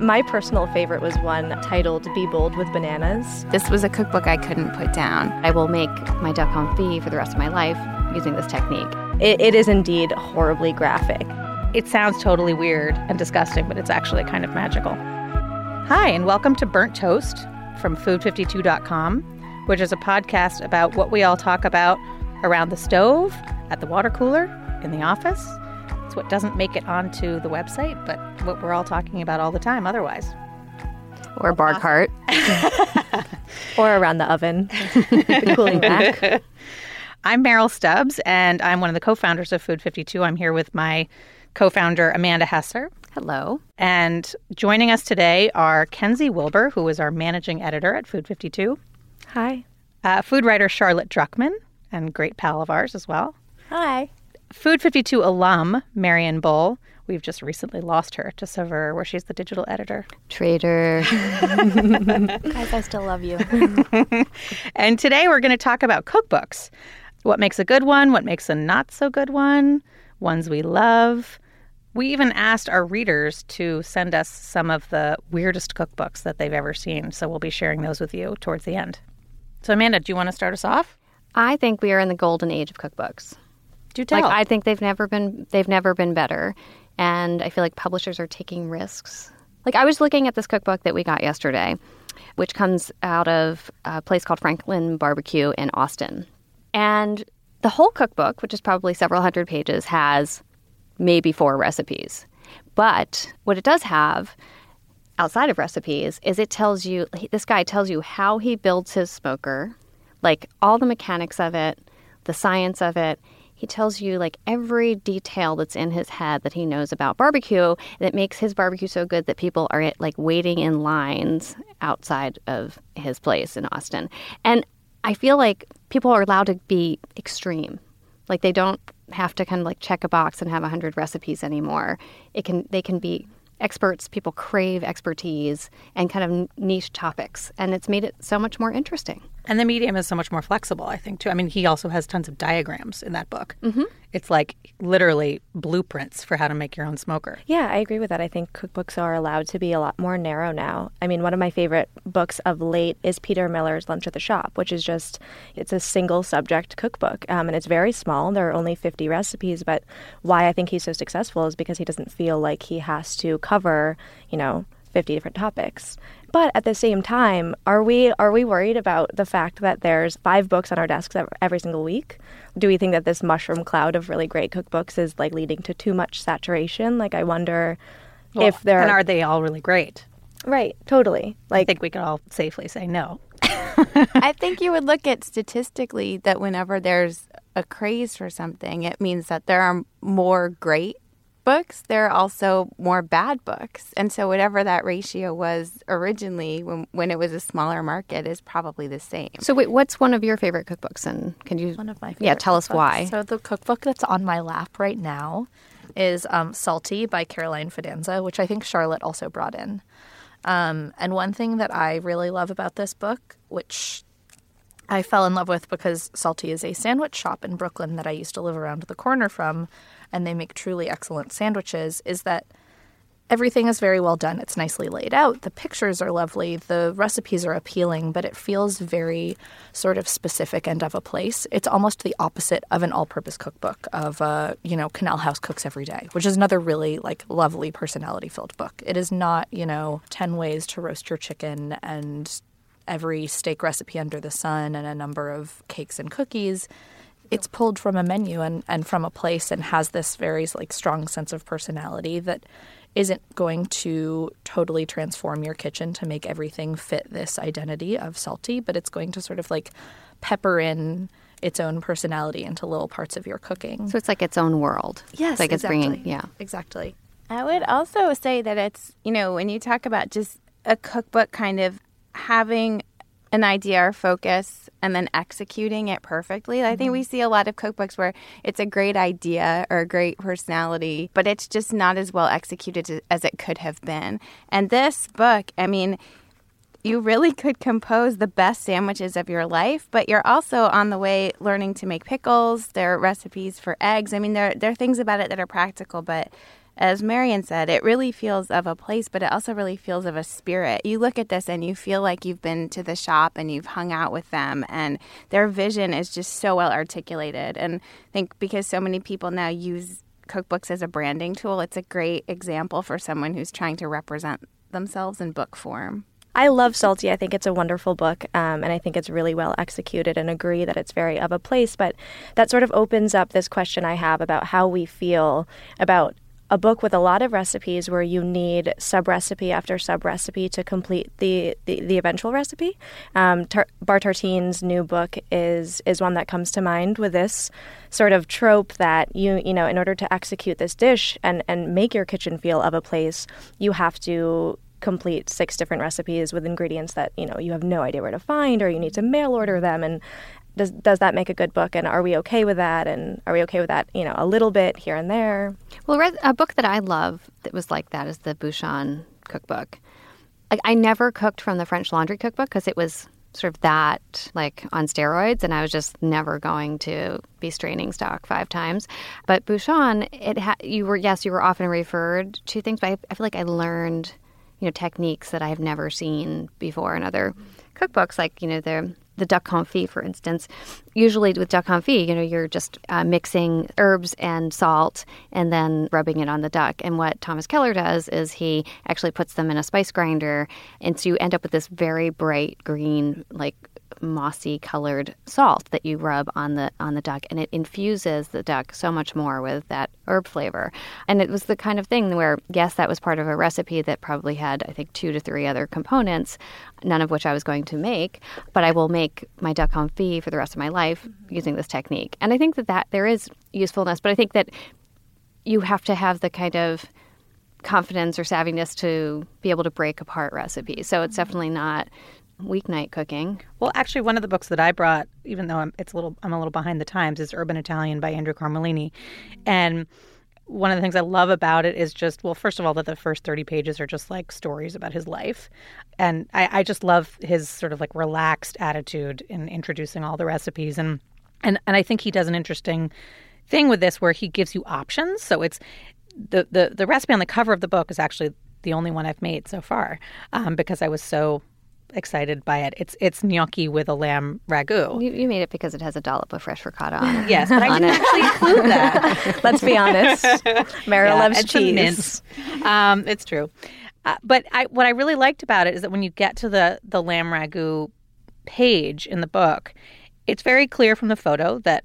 My personal favorite was one titled Be Bold with Bananas. This was a cookbook I couldn't put down. I will make my duck confit for the rest of my life using this technique. It, it is indeed horribly graphic. It sounds totally weird and disgusting, but it's actually kind of magical. Hi, and welcome to Burnt Toast from Food52.com, which is a podcast about what we all talk about around the stove, at the water cooler, in the office. It's what doesn't make it onto the website, but what we're all talking about all the time otherwise. Or bar cart. or around the oven, the cooling rack. I'm Merrill Stubbs, and I'm one of the co founders of Food 52. I'm here with my co founder, Amanda Hesser. Hello. And joining us today are Kenzi Wilbur, who is our managing editor at Food 52. Hi. Uh, food writer Charlotte Druckman, and great pal of ours as well. Hi. Food 52 alum Marian Bull. We've just recently lost her to Saveur, where she's the digital editor. Traitor. Guys, I still love you. and today we're going to talk about cookbooks. What makes a good one? What makes a not so good one? Ones we love. We even asked our readers to send us some of the weirdest cookbooks that they've ever seen. So we'll be sharing those with you towards the end. So, Amanda, do you want to start us off? I think we are in the golden age of cookbooks. Do tell. Like I think they've never been they've never been better, and I feel like publishers are taking risks. Like I was looking at this cookbook that we got yesterday, which comes out of a place called Franklin Barbecue in Austin, and the whole cookbook, which is probably several hundred pages, has maybe four recipes. But what it does have outside of recipes is it tells you this guy tells you how he builds his smoker, like all the mechanics of it, the science of it. He tells you like every detail that's in his head that he knows about barbecue that makes his barbecue so good that people are like waiting in lines outside of his place in Austin. And I feel like people are allowed to be extreme. Like they don't have to kind of like check a box and have a hundred recipes anymore. It can they can be experts. People crave expertise and kind of niche topics, and it's made it so much more interesting. And the medium is so much more flexible, I think, too. I mean, he also has tons of diagrams in that book. Mm-hmm. It's like literally blueprints for how to make your own smoker. Yeah, I agree with that. I think cookbooks are allowed to be a lot more narrow now. I mean, one of my favorite books of late is Peter Miller's Lunch at the Shop, which is just, it's a single subject cookbook. Um, and it's very small. There are only 50 recipes. But why I think he's so successful is because he doesn't feel like he has to cover, you know, 50 different topics. But at the same time, are we are we worried about the fact that there's five books on our desks every single week? Do we think that this mushroom cloud of really great cookbooks is like leading to too much saturation? Like I wonder well, if there And are they all really great? Right, totally. Like I think we could all safely say no. I think you would look at statistically that whenever there's a craze for something, it means that there are more great books, there are also more bad books. And so whatever that ratio was originally when, when it was a smaller market is probably the same. So wait, what's one of your favorite cookbooks and can you one of my Yeah, tell us cookbooks. why. So the cookbook that's on my lap right now is um, Salty by Caroline Fidanza, which I think Charlotte also brought in. Um, and one thing that I really love about this book, which I fell in love with because Salty is a sandwich shop in Brooklyn that I used to live around the corner from, and they make truly excellent sandwiches, is that everything is very well done. It's nicely laid out. The pictures are lovely. The recipes are appealing, but it feels very sort of specific and of a place. It's almost the opposite of an all-purpose cookbook of uh, you know, Canal House cooks every day, which is another really like lovely personality-filled book. It is not, you know, 10 ways to roast your chicken and every steak recipe under the sun and a number of cakes and cookies. It's pulled from a menu and, and from a place and has this very like strong sense of personality that isn't going to totally transform your kitchen to make everything fit this identity of salty, but it's going to sort of like pepper in its own personality into little parts of your cooking. So it's like its own world. Yes, It's like exactly. it's bringing, yeah. Exactly. I would also say that it's, you know, when you talk about just a cookbook kind of having an idea or focus and then executing it perfectly. I think mm-hmm. we see a lot of cookbooks where it's a great idea or a great personality, but it's just not as well executed as it could have been. And this book, I mean, you really could compose the best sandwiches of your life, but you're also on the way learning to make pickles. There are recipes for eggs. I mean, there, there are things about it that are practical, but as Marian said, it really feels of a place, but it also really feels of a spirit. You look at this and you feel like you've been to the shop and you've hung out with them, and their vision is just so well articulated. And I think because so many people now use cookbooks as a branding tool, it's a great example for someone who's trying to represent themselves in book form. I love Salty. I think it's a wonderful book, um, and I think it's really well executed and agree that it's very of a place. But that sort of opens up this question I have about how we feel about a book with a lot of recipes where you need sub recipe after sub recipe to complete the, the, the eventual recipe. Um, Tar- Bar Tartine's new book is is one that comes to mind with this sort of trope that you you know in order to execute this dish and and make your kitchen feel of a place, you have to complete six different recipes with ingredients that you know you have no idea where to find or you need to mail order them and does does that make a good book and are we okay with that and are we okay with that you know a little bit here and there Well, a book that I love that was like that is the Bouchon cookbook. Like I never cooked from the French Laundry cookbook because it was sort of that like on steroids, and I was just never going to be straining stock five times. But Bouchon, it ha- you were yes, you were often referred to things, but I, I feel like I learned you know techniques that I have never seen before in other cookbooks, like you know the the duck confit, for instance. Usually with duck confit, you know, you're just uh, mixing herbs and salt and then rubbing it on the duck. And what Thomas Keller does is he actually puts them in a spice grinder, and so you end up with this very bright green, like mossy colored salt that you rub on the on the duck and it infuses the duck so much more with that herb flavor. And it was the kind of thing where yes that was part of a recipe that probably had i think two to three other components none of which i was going to make but i will make my duck confit for the rest of my life mm-hmm. using this technique. And i think that that there is usefulness but i think that you have to have the kind of confidence or savviness to be able to break apart recipes. So it's mm-hmm. definitely not weeknight cooking. Well, actually, one of the books that I brought, even though I'm, it's a little, I'm a little behind the times, is Urban Italian by Andrew Carmellini, and one of the things I love about it is just, well, first of all, that the first 30 pages are just like stories about his life. And I, I just love his sort of like relaxed attitude in introducing all the recipes. And, and, and I think he does an interesting thing with this where he gives you options. So it's the, the, the recipe on the cover of the book is actually the only one I've made so far um, because I was so excited by it. It's it's gnocchi with a lamb ragu. You, you made it because it has a dollop of fresh ricotta on it. Yes, but I didn't it. actually include that. let's be honest mara Yeah, loves cheese. Um, it's true. Uh, but I, what I really liked about it is that when you get to the the lamb ragu page in the book, it's very clear from the photo that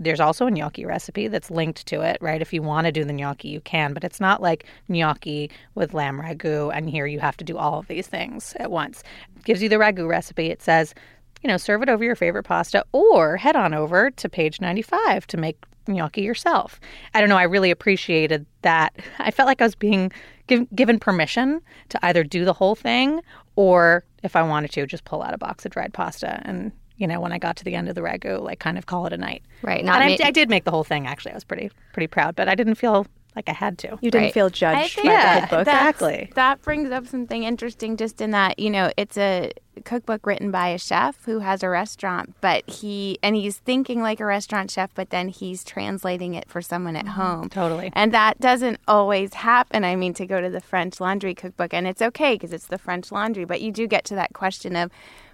there's also a gnocchi recipe that's linked to it, right? If you want to do the gnocchi, you can, but it's not like gnocchi with lamb ragu, and here you have to do all of these things at once. It gives you the ragu recipe. It says, you know, serve it over your favorite pasta, or head on over to page 95 to make gnocchi yourself. I don't know. I really appreciated that. I felt like I was being giv given permission to either do the whole thing, or if I wanted to, just pull out a box of dried pasta and you know, when I got to the end of the ragu, like kind of call it a night. Right. Not and ma- I, I did make the whole thing. Actually, I was pretty pretty proud, but I didn't feel like I had to. you didn't Right. feel I judged think by Yeah, the cookbook exactly. That brings up something interesting just in that, you know, it's a cookbook written by a chef who has a restaurant, but he, and he's thinking like a restaurant chef, but then he's translating it for someone at mm-hmm. home. Totally. And that doesn't always happen. I mean, to go to the French laundry cookbook, and it's okay because it's the French laundry, but you do get to that question of,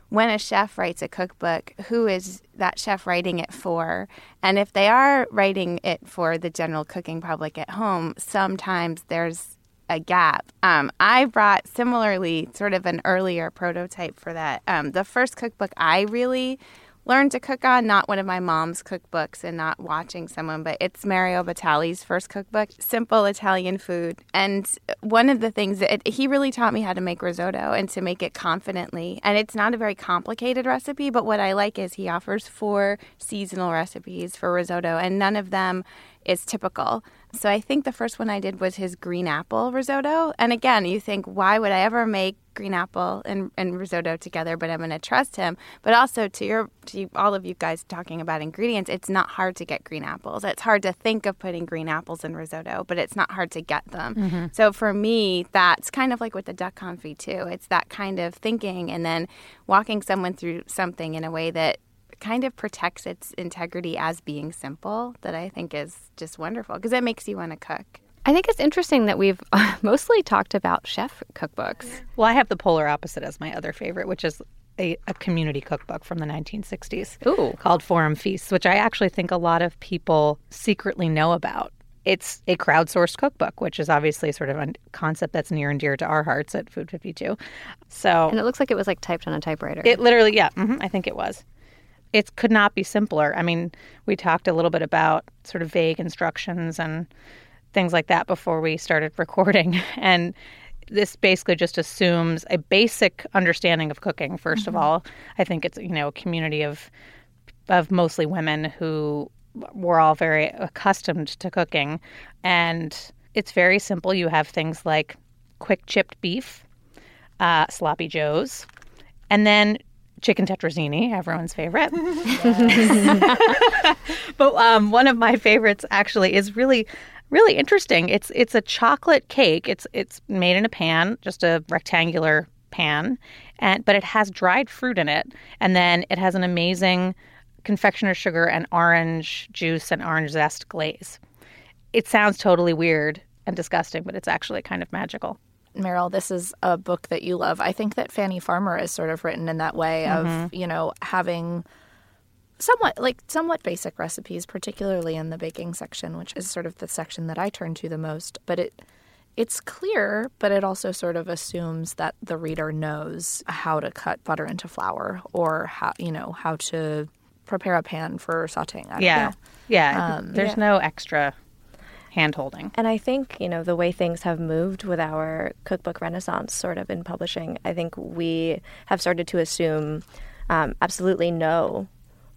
when a chef writes a cookbook, who is that chef writing it for? And if they are writing it for the general cooking public at home, sometimes there's a gap. Um, I brought similarly sort of an earlier prototype for that. Um, the first cookbook I really learned to cook on, not one of my mom's cookbooks and not watching someone, but it's Mario Batali's first cookbook, Simple Italian Food. And one of the things that it, he really taught me how to make risotto and to make it confidently. And it's not a very complicated recipe, but what I like is he offers four seasonal recipes for risotto, and none of them is typical. So I think the first one I did was his green apple risotto. And again, you think, why would I ever make green apple and, and risotto together? But I'm going to trust him. But also to your to all of you guys talking about ingredients, it's not hard to get green apples. It's hard to think of putting green apples in risotto, but it's not hard to get them. Mm-hmm. So for me, that's kind of like with the duck confit too. It's that kind of thinking and then walking someone through something in a way that kind of protects its integrity as being simple that I think is just wonderful because it makes you want to cook. I think it's interesting that we've mostly talked about chef cookbooks. Well, I have the polar opposite as my other favorite, which is a, a community cookbook from the 1960s Ooh. called Forum Feasts, which I actually think a lot of people secretly know about. It's a crowdsourced cookbook, which is obviously sort of a concept that's near and dear to our hearts at Food 52. So, and it looks like it was like typed on a typewriter. It literally, yeah, mm-hmm, I think it was it could not be simpler. I mean, we talked a little bit about sort of vague instructions and things like that before we started recording. And this basically just assumes a basic understanding of cooking, 1st mm-hmm. of all. I think it's, you know, a community of of mostly women who were all very accustomed to cooking. And it's very simple. You have things like quick chipped beef, uh, sloppy joes, and then chicken tetrazzini, everyone's favorite. but um, one of my favorites actually is really really interesting. It's it's a chocolate cake. It's it's made in a pan, just a rectangular pan, and but it has dried fruit in it, and then it has an amazing confectioner's sugar and orange juice and orange zest glaze. It sounds totally weird and disgusting, but it's actually kind of magical. Merrill, this is a book that you love. I think that Fannie Farmer is sort of written in that way mm-hmm. of, you know, having somewhat like somewhat basic recipes, particularly in the baking section, which is sort of the section that I turn to the most. But it it's clear, but it also sort of assumes that the reader knows how to cut butter into flour or how you know how to prepare a pan for sautéing. yeah, know. yeah. Um, There's yeah. no extra hand holding. And I think, you know, the way things have moved with our cookbook renaissance sort of in publishing, I think we have started to assume um, absolutely no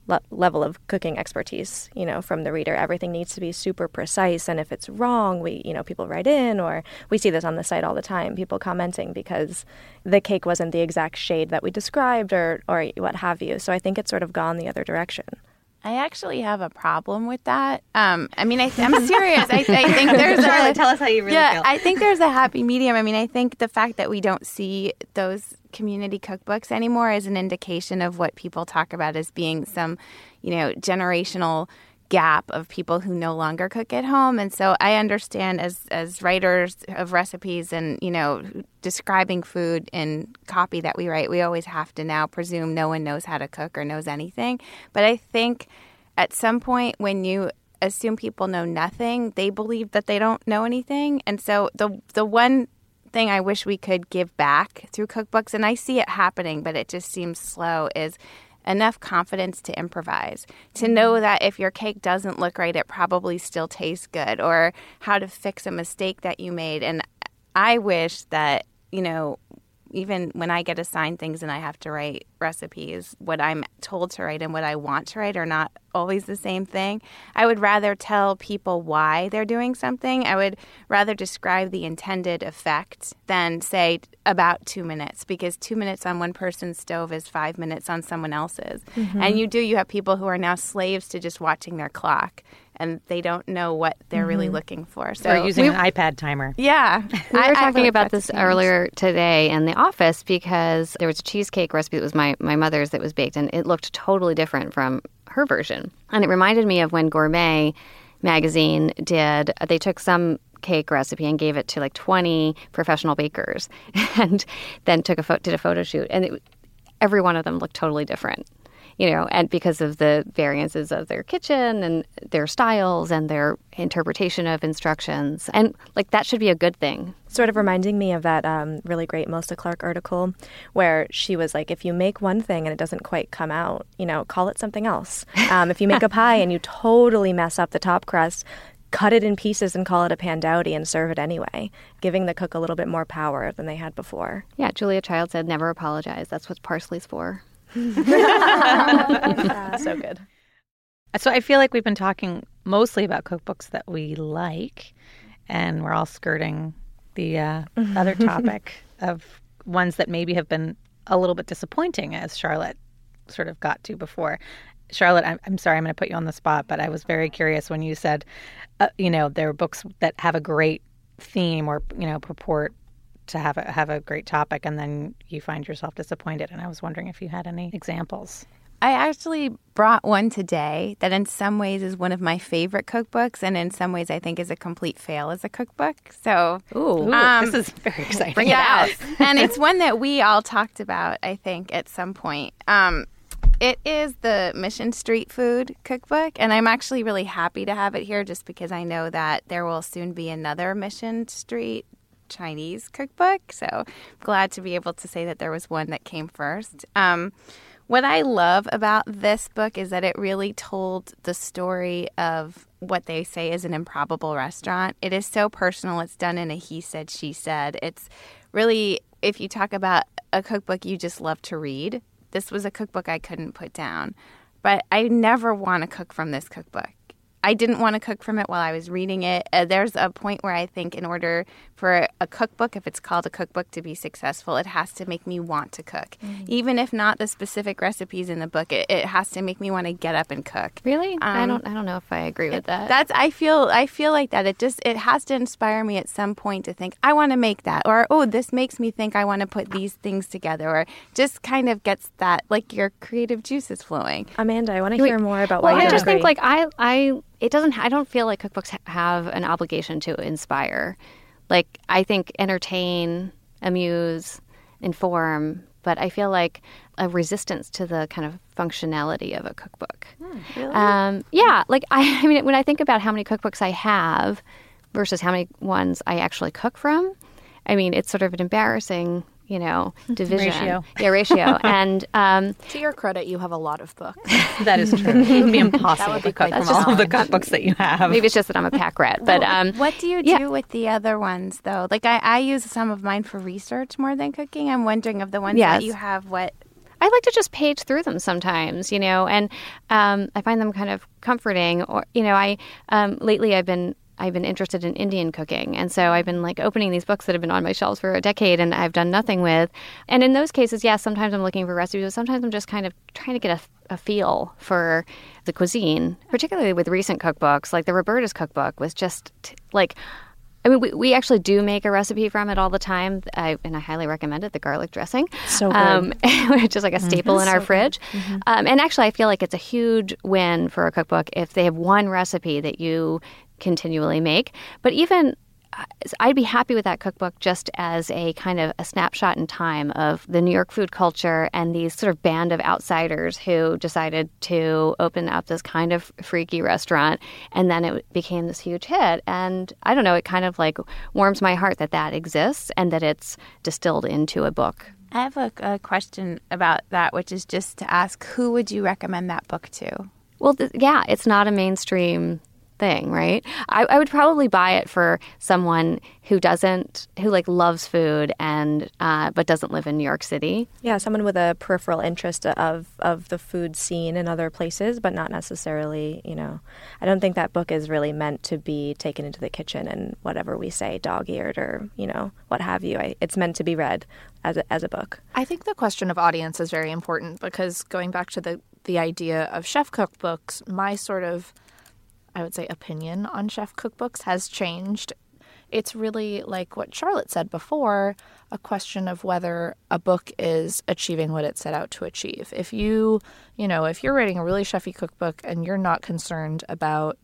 le- level of cooking expertise, you know, from the reader. Everything needs to be super precise. And if it's wrong, we, you know, people write in or we see this on the site all the time, people commenting because the cake wasn't the exact shade that we described or, or what have you. So I think it's sort of gone the other direction. I actually have a problem with that. Um, I mean, I, am serious. I, I, think there's Charlotte, a, tell us how you really yeah, feel. I think there's a happy medium. I mean, I think the fact that we don't see those community cookbooks anymore is an indication of what people talk about as being some, you know, generational gap of people who no longer cook at home. And so i understand as as writers of recipes and you know describing food in copy that we write we always have to now presume no one knows how to cook or knows anything. But i think at some point when you assume people know nothing they believe that they don't know anything. And so the the one thing i wish we could give back through cookbooks and i see it happening but it just seems slow is enough confidence to improvise, to mm-hmm. know that if your cake doesn't look right, it probably still tastes good, or how to fix a mistake that you made. And I wish that, you know, even when I get assigned things and I have to write recipes, what I'm told to write and what I want to write are not always the same thing. I would rather tell people why they're doing something. I would rather describe the intended effect than say about two minutes because two minutes on one person's stove is five minutes on someone else's. Mm-hmm. And you do, you have people who are now slaves to just watching their clock and they don't know what they're mm-hmm. really looking for. So or using we, an iPad timer. Yeah. We were talking about this earlier today in the office because there was a cheesecake recipe that was my, my mother's that was baked and it looked totally different from her version. And it reminded me of when Gourmet magazine did, they took some cake recipe and gave it to like 20 professional bakers and then took a fo- did a photo shoot and it, every one of them looked totally different you know, and because of the variances of their kitchen and their styles and their interpretation of instructions. And like that should be a good thing. Sort of reminding me of that um, really great Melissa Clark article where she was like, if you make one thing and it doesn't quite come out, you know, call it something else. Um, if you make a pie and you totally mess up the top crust, cut it in pieces and call it a pandowdy and serve it anyway, giving the cook a little bit more power than they had before. Yeah, Julia Child said, never apologize. That's what parsley's for. so good. So I feel like we've been talking mostly about cookbooks that we like, and we're all skirting the uh, other topic of ones that maybe have been a little bit disappointing, as Charlotte sort of got to before. Charlotte, I'm, I'm sorry, I'm going to put you on the spot, but I was very curious when you said, uh, you know, there are books that have a great theme or you know purport to have a have a great topic, and then you find yourself disappointed. And I was wondering if you had any examples. I actually brought one today that, in some ways, is one of my favorite cookbooks, and in some ways, I think is a complete fail as a cookbook. So, ooh, um, this is very exciting. Bring it out. and it's one that we all talked about, I think, at some point. Um, it is the Mission Street Food Cookbook, and I'm actually really happy to have it here just because I know that there will soon be another Mission Street Chinese cookbook. So I'm glad to be able to say that there was one that came first. Um, what I love about this book is that it really told the story of what they say is an improbable restaurant. It is so personal. It's done in a he said, she said. It's really, if you talk about a cookbook you just love to read, this was a cookbook I couldn't put down. But I never want to cook from this cookbook. I didn't want to cook from it while I was reading it. Uh, there's a point where I think, in order for a cookbook, if it's called a cookbook, to be successful, it has to make me want to cook. Mm-hmm. Even if not the specific recipes in the book, it, it has to make me want to get up and cook. Really? Um, I don't. I don't know if I agree with that. That's. I feel. I feel like that. It just. It has to inspire me at some point to think I want to make that, or oh, this makes me think I want to put these things together, or just kind of gets that like your creative juices flowing. Amanda, I want to hear more about well, why. I just agree. think like I I it doesn't i don't feel like cookbooks have an obligation to inspire like i think entertain amuse inform but i feel like a resistance to the kind of functionality of a cookbook hmm, really? um, yeah like I, I mean when i think about how many cookbooks i have versus how many ones i actually cook from i mean it's sort of an embarrassing you know, division. Ratio. Yeah, ratio. and um, to your credit, you have a lot of books. that is true. It would be impossible would be to cook from all of the cookbooks that you have. Maybe it's just that I'm a pack rat. But um, what do you do yeah. with the other ones, though? Like I, I use some of mine for research more than cooking. I'm wondering of the ones yes. that you have, what I like to just page through them sometimes, you know, and um, I find them kind of comforting. Or, you know, I um, lately I've been I've been interested in Indian cooking. And so I've been like opening these books that have been on my shelves for a decade and I've done nothing with. And in those cases, yes, sometimes I'm looking for recipes, but sometimes I'm just kind of trying to get a, a feel for the cuisine, particularly with recent cookbooks. Like the Roberta's cookbook was just like, I mean, we, we actually do make a recipe from it all the time, I, and I highly recommend it. The garlic dressing, so good, um, which is like a staple mm-hmm. in our so fridge. Mm-hmm. Um, and actually, I feel like it's a huge win for a cookbook if they have one recipe that you continually make. But even uh, I'd be happy with that cookbook just as a kind of a snapshot in time of the New York food culture and these sort of band of outsiders who decided to open up this kind of freaky restaurant. And then it became this huge hit. And I don't know, it kind of like warms my heart that that exists and that it's distilled into a book. I have a, a question about that, which is just to ask who would you recommend that book to? Well, th- yeah, it's not a mainstream thing, right? I, I, would probably buy it for someone who doesn't, who like loves food and uh, but doesn't live in New York City. Yeah, someone with a peripheral interest of of the food scene in other places, but not necessarily. You know, I don't think that book is really meant to be taken into the kitchen and whatever we say, dog eared or you know what have you. I, it's meant to be read as a, as a book. I think the question of audience is very important because going back to the the idea of chef cookbooks, my sort of I would say, opinion on chef cookbooks has changed. It's really like what Charlotte said before a question of whether a book is achieving what it set out to achieve. If you, you know, if you're writing a really chefy cookbook and you're not concerned about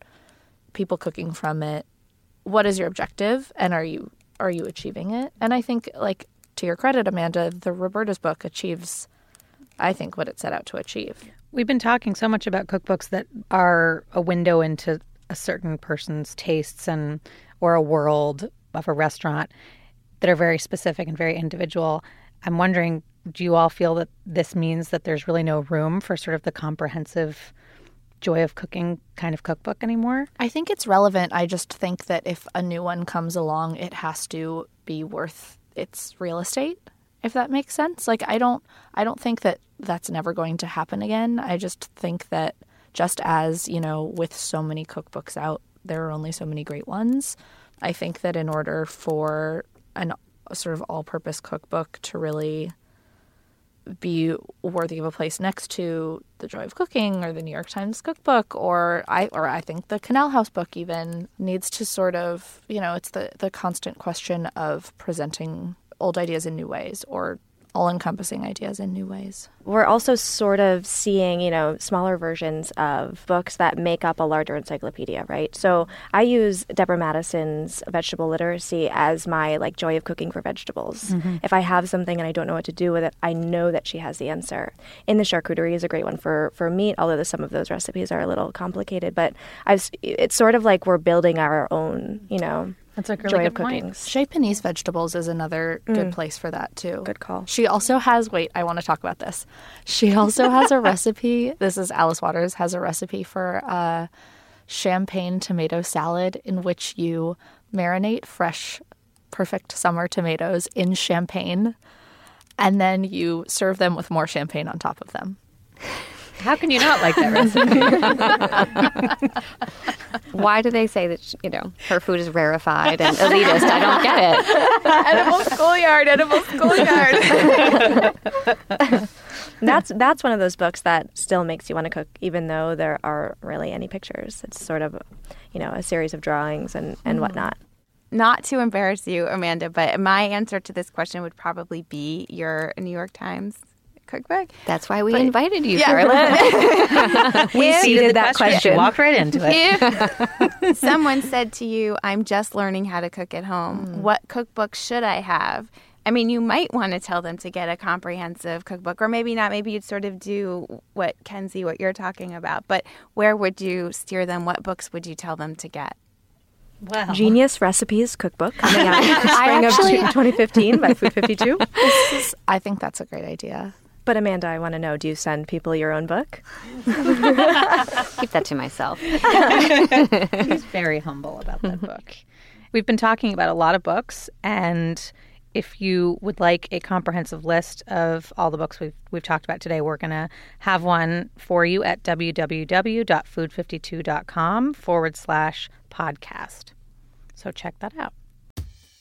people cooking from it, what is your objective and are you are you achieving it? And I think like to your credit Amanda, the Roberta's book achieves I think, what it set out to achieve. We've been talking so much about cookbooks that are a window into a certain person's tastes and or a world of a restaurant that are very specific and very individual. I'm wondering, do you all feel that this means that there's really no room for sort of the comprehensive joy of cooking kind of cookbook anymore? I think it's relevant. I just think that if a new one comes along, it has to be worth its real estate, if that makes sense. Like I don't I don't think that that's never going to happen again. I just think that just as, you know, with so many cookbooks out, there are only so many great ones. I think that in order for an sort of all-purpose cookbook to really be worthy of a place next to the Joy of Cooking or the New York Times cookbook or I or I think the Canal House book even needs to sort of you know it's the the constant question of presenting old ideas in new ways or all encompassing ideas in new ways. We're also sort of seeing, you know, smaller versions of books that make up a larger encyclopedia, right? So I use Deborah Madison's Vegetable Literacy as my like joy of cooking for vegetables. Mm-hmm. If I have something and I don't know what to do with it, I know that she has the answer. In the charcuterie is a great one for for meat, although the, some of those recipes are a little complicated. But I've it's sort of like we're building our own, you know, that's a really joy good of point. cooking. Chez Panisse Vegetables is another good place for that too. Good call. She also has wait, I want to talk about this. She also has a recipe. This is Alice Waters has a recipe for uh, champagne tomato salad in which you marinate fresh, perfect summer tomatoes in champagne, and then you serve them with more champagne on top of them. How can you not like that recipe? Why do they say that you know her food is rarefied and elitist? I don't get it. edible schoolyard, edible schoolyard. that's that's one of those books that still makes you want to cook, even though there aren't really any pictures. It's sort of, you know, a series of drawings and and mm-hmm. whatnot. Not to embarrass you, Amanda, but my answer to this question would probably be your New York Times cookbook. That's why we invited you, Yeah. Charlotte. We seeded that She question. walked right into it. If someone said to you, I'm just learning how to cook at home, mm. what cookbook should I have? I mean, you might want to tell them to get a comprehensive cookbook, or maybe not. Maybe you'd sort of do what Kenzi, what you're talking about. But where would you steer them? What books would you tell them to get? Wow. Genius Recipes Cookbook coming out in the spring actually- of 2015 by Food 52. I think that's a great idea. But Amanda, I want to know: Do you send people your own book? Keep that to myself. He's very humble about that book. We've been talking about a lot of books, and if you would like a comprehensive list of all the books we've we've talked about today, we're going to have one for you at www.food52.com forward slash podcast. So check that out.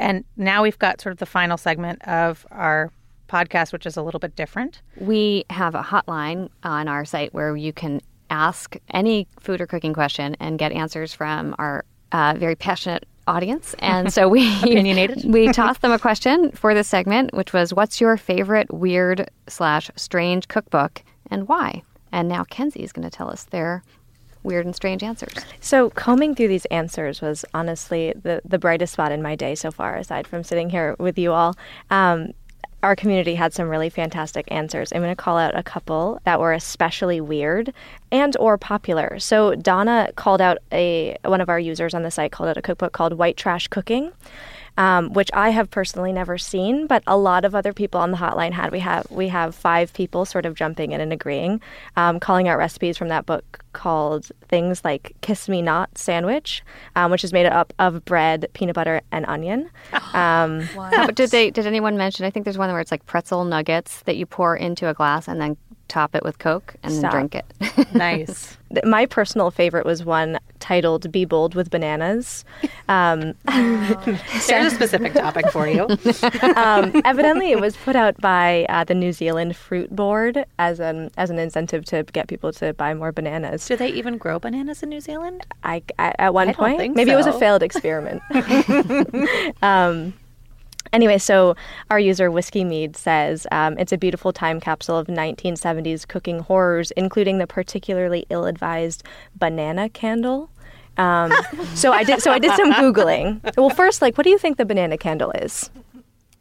And now we've got sort of the final segment of our podcast, which is a little bit different. We have a hotline on our site where you can ask any food or cooking question and get answers from our uh, very passionate audience. And so we we tossed them a question for this segment, which was, "What's your favorite weird slash strange cookbook and why?" And now Kenzi is going to tell us their weird and strange answers. So combing through these answers was honestly the the brightest spot in my day so far, aside from sitting here with you all. Um, our community had some really fantastic answers. I'm going to call out a couple that were especially weird and or popular. So Donna called out a one of our users on the site called out a cookbook called White Trash Cooking. Um, which I have personally never seen, but a lot of other people on the hotline had. We have we have five people sort of jumping in and agreeing, um, calling out recipes from that book called things like "Kiss Me Not" sandwich, um, which is made up of bread, peanut butter, and onion. Um, How- did they? Did anyone mention? I think there's one where it's like pretzel nuggets that you pour into a glass and then top it with Coke, and Stop. then drink it. Nice. My personal favorite was one titled "Be Bold with Bananas." Um, There's a specific topic for you. um, evidently, it was put out by uh, the New Zealand Fruit Board as an as an incentive to get people to buy more bananas. Do they even grow bananas in New Zealand? I, I at one I don't point think maybe it was a failed experiment. um, anyway, so our user Whiskey Mead says um, it's a beautiful time capsule of 1970s cooking horrors, including the particularly ill-advised banana candle. Um, so I did. So I did some googling. Well, first, like, what do you think the banana candle is?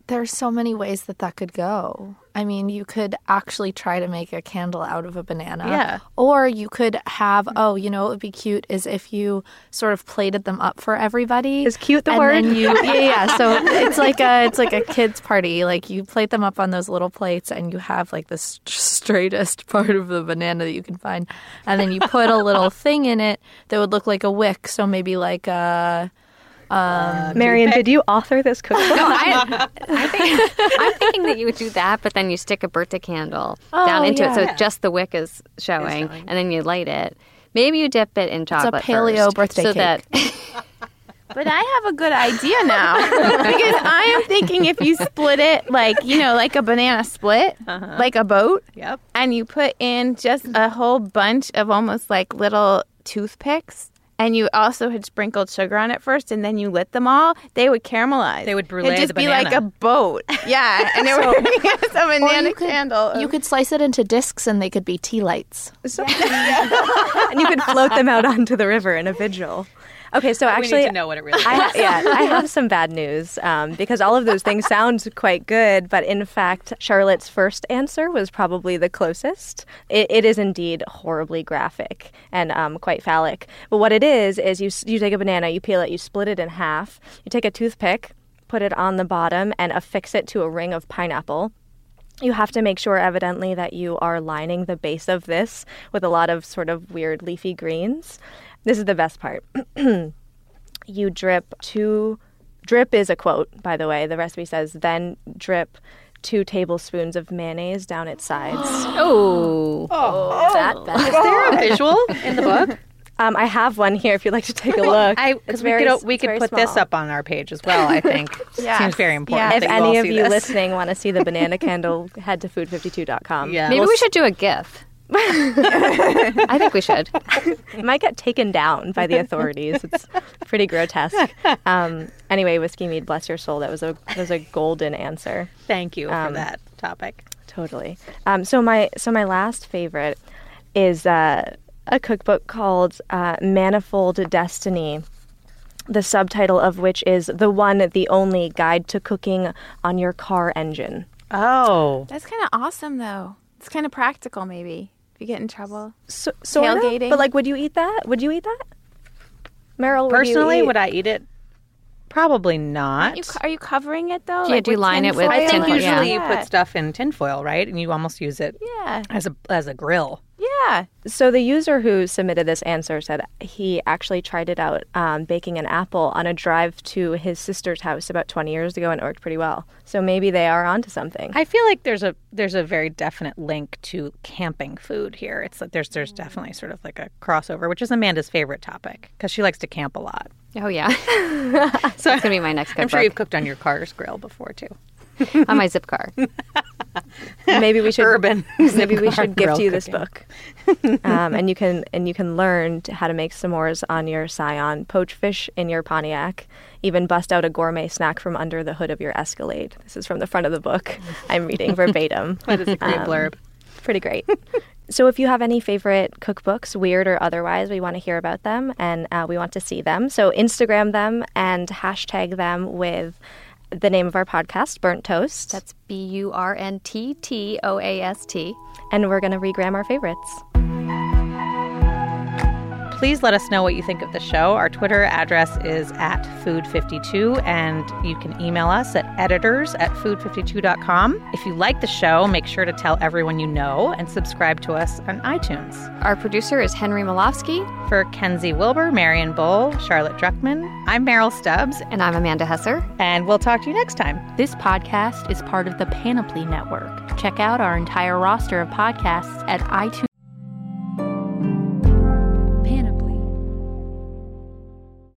There's so many ways that that could go. I mean, you could actually try to make a candle out of a banana. Yeah. Or you could have, oh, you know what would be cute is if you sort of plated them up for everybody. Is cute the and word? Then you, yeah, yeah. So it's like a it's like a kids party. Like you plate them up on those little plates, and you have like the st- straightest part of the banana that you can find, and then you put a little thing in it that would look like a wick. So maybe like a Um, Marian, did you author this cookbook? No, I, I think, I'm thinking that you would do that, but then you stick a birthday candle oh, down Oh, into it, so yeah. just the wick is showing, and then you light it. Maybe you dip it in chocolate. a paleo first, birthday so cake. that But I have a good idea now because I am thinking if you split it like you know like a banana split, uh-huh. like a boat, Yep. and you put in just a whole bunch of almost like little toothpicks. And you also had sprinkled sugar on it first, and then you lit them all. They would caramelize. They would brulee It'd just the be like a boat. Yeah, and it would be a banana you could, candle. You could slice it into discs, and they could be tea lights. and you could float them out onto the river in a vigil. Okay, so we actually, need to know what it really is. I yeah, I have some bad news um, because all of those things sound quite good, but in fact, Charlotte's first answer was probably the closest. It, it is indeed horribly graphic and um, quite phallic. But what it is is you you take a banana, you peel it, you split it in half, you take a toothpick, put it on the bottom, and affix it to a ring of pineapple. You have to make sure, evidently, that you are lining the base of this with a lot of sort of weird leafy greens. This is the best part. you drip two, drip is a quote, by the way. The recipe says, then drip two tablespoons of mayonnaise down its sides. oh, that bad. Is there a visual in the book? Um, I have one here if you'd like to take a look. I It's because we very- could we it's could very put this up on our page as well. I think Yes. seems very important. If any of you this. listening want to see the banana candle, head to food52.com. Yeah. maybe we should do a GIF. I think we should. It might get taken down by the authorities. It's pretty grotesque. Um, anyway, whiskey mead, bless your soul. That was a that was a golden answer. Thank you for Um, that topic. Totally. Um, so my so my last favorite is uh, a cookbook called uh, Manifold Destiny. The subtitle of which is "The One, the Only Guide to Cooking on Your Car Engine." Oh, That's kind of awesome, though. It's kind of practical, maybe. If you get in trouble. So, sort of, Tailgating? but like, would you eat that? Would you eat that, Merrill? would you personally, eat- would I eat it? Probably not. Are you, are you covering it though? Yeah, Like do you with line it with? I think tinfoil, usually yeah. you put stuff in tinfoil, right? And you almost use it Yeah, as a as a grill. yeah. So the user who submitted this answer said he actually tried it out um, baking an apple on a drive to his sister's house about 20 years ago and it worked pretty well. So maybe they are onto something. I feel like there's a there's a very definite link to camping food here. It's like there's there's definitely sort of like a crossover, which is Amanda's favorite topic because she likes to camp a lot. Oh yeah, so it's gonna be my next I'm sure you've cooked on your car's grill before too. on my zip car. maybe we should Urban maybe we should gift you this cooking. book. um, and you can and you can learn how to make s'mores on your Scion, poach fish in your Pontiac, even bust out a gourmet snack from under the hood of your Escalade. This is from the front of the book. I'm reading verbatim. That is a great Um, blurb. pretty great. So, if you have any favorite cookbooks, weird or otherwise, we want to hear about them and uh, we want to see them. So, Instagram them and hashtag them with the name of our podcast, Burnt Toast. That's B U R N T T O A S T. and we're going to regram our favorites. Please let us know what you think of the show. Our Twitter address is at food52, and you can email us at editors at food52.com. If you like the show, make sure to tell everyone you know and subscribe to us on iTunes. Our producer is Henry Malofsky, For Kenzi Wilbur, Marian Bull, Charlotte Druckman, I'm Merrill Stubbs, and I'm Amanda Hesser. and we'll talk to you next time. This podcast is part of the Panoply Network. Check out our entire roster of podcasts at iTunes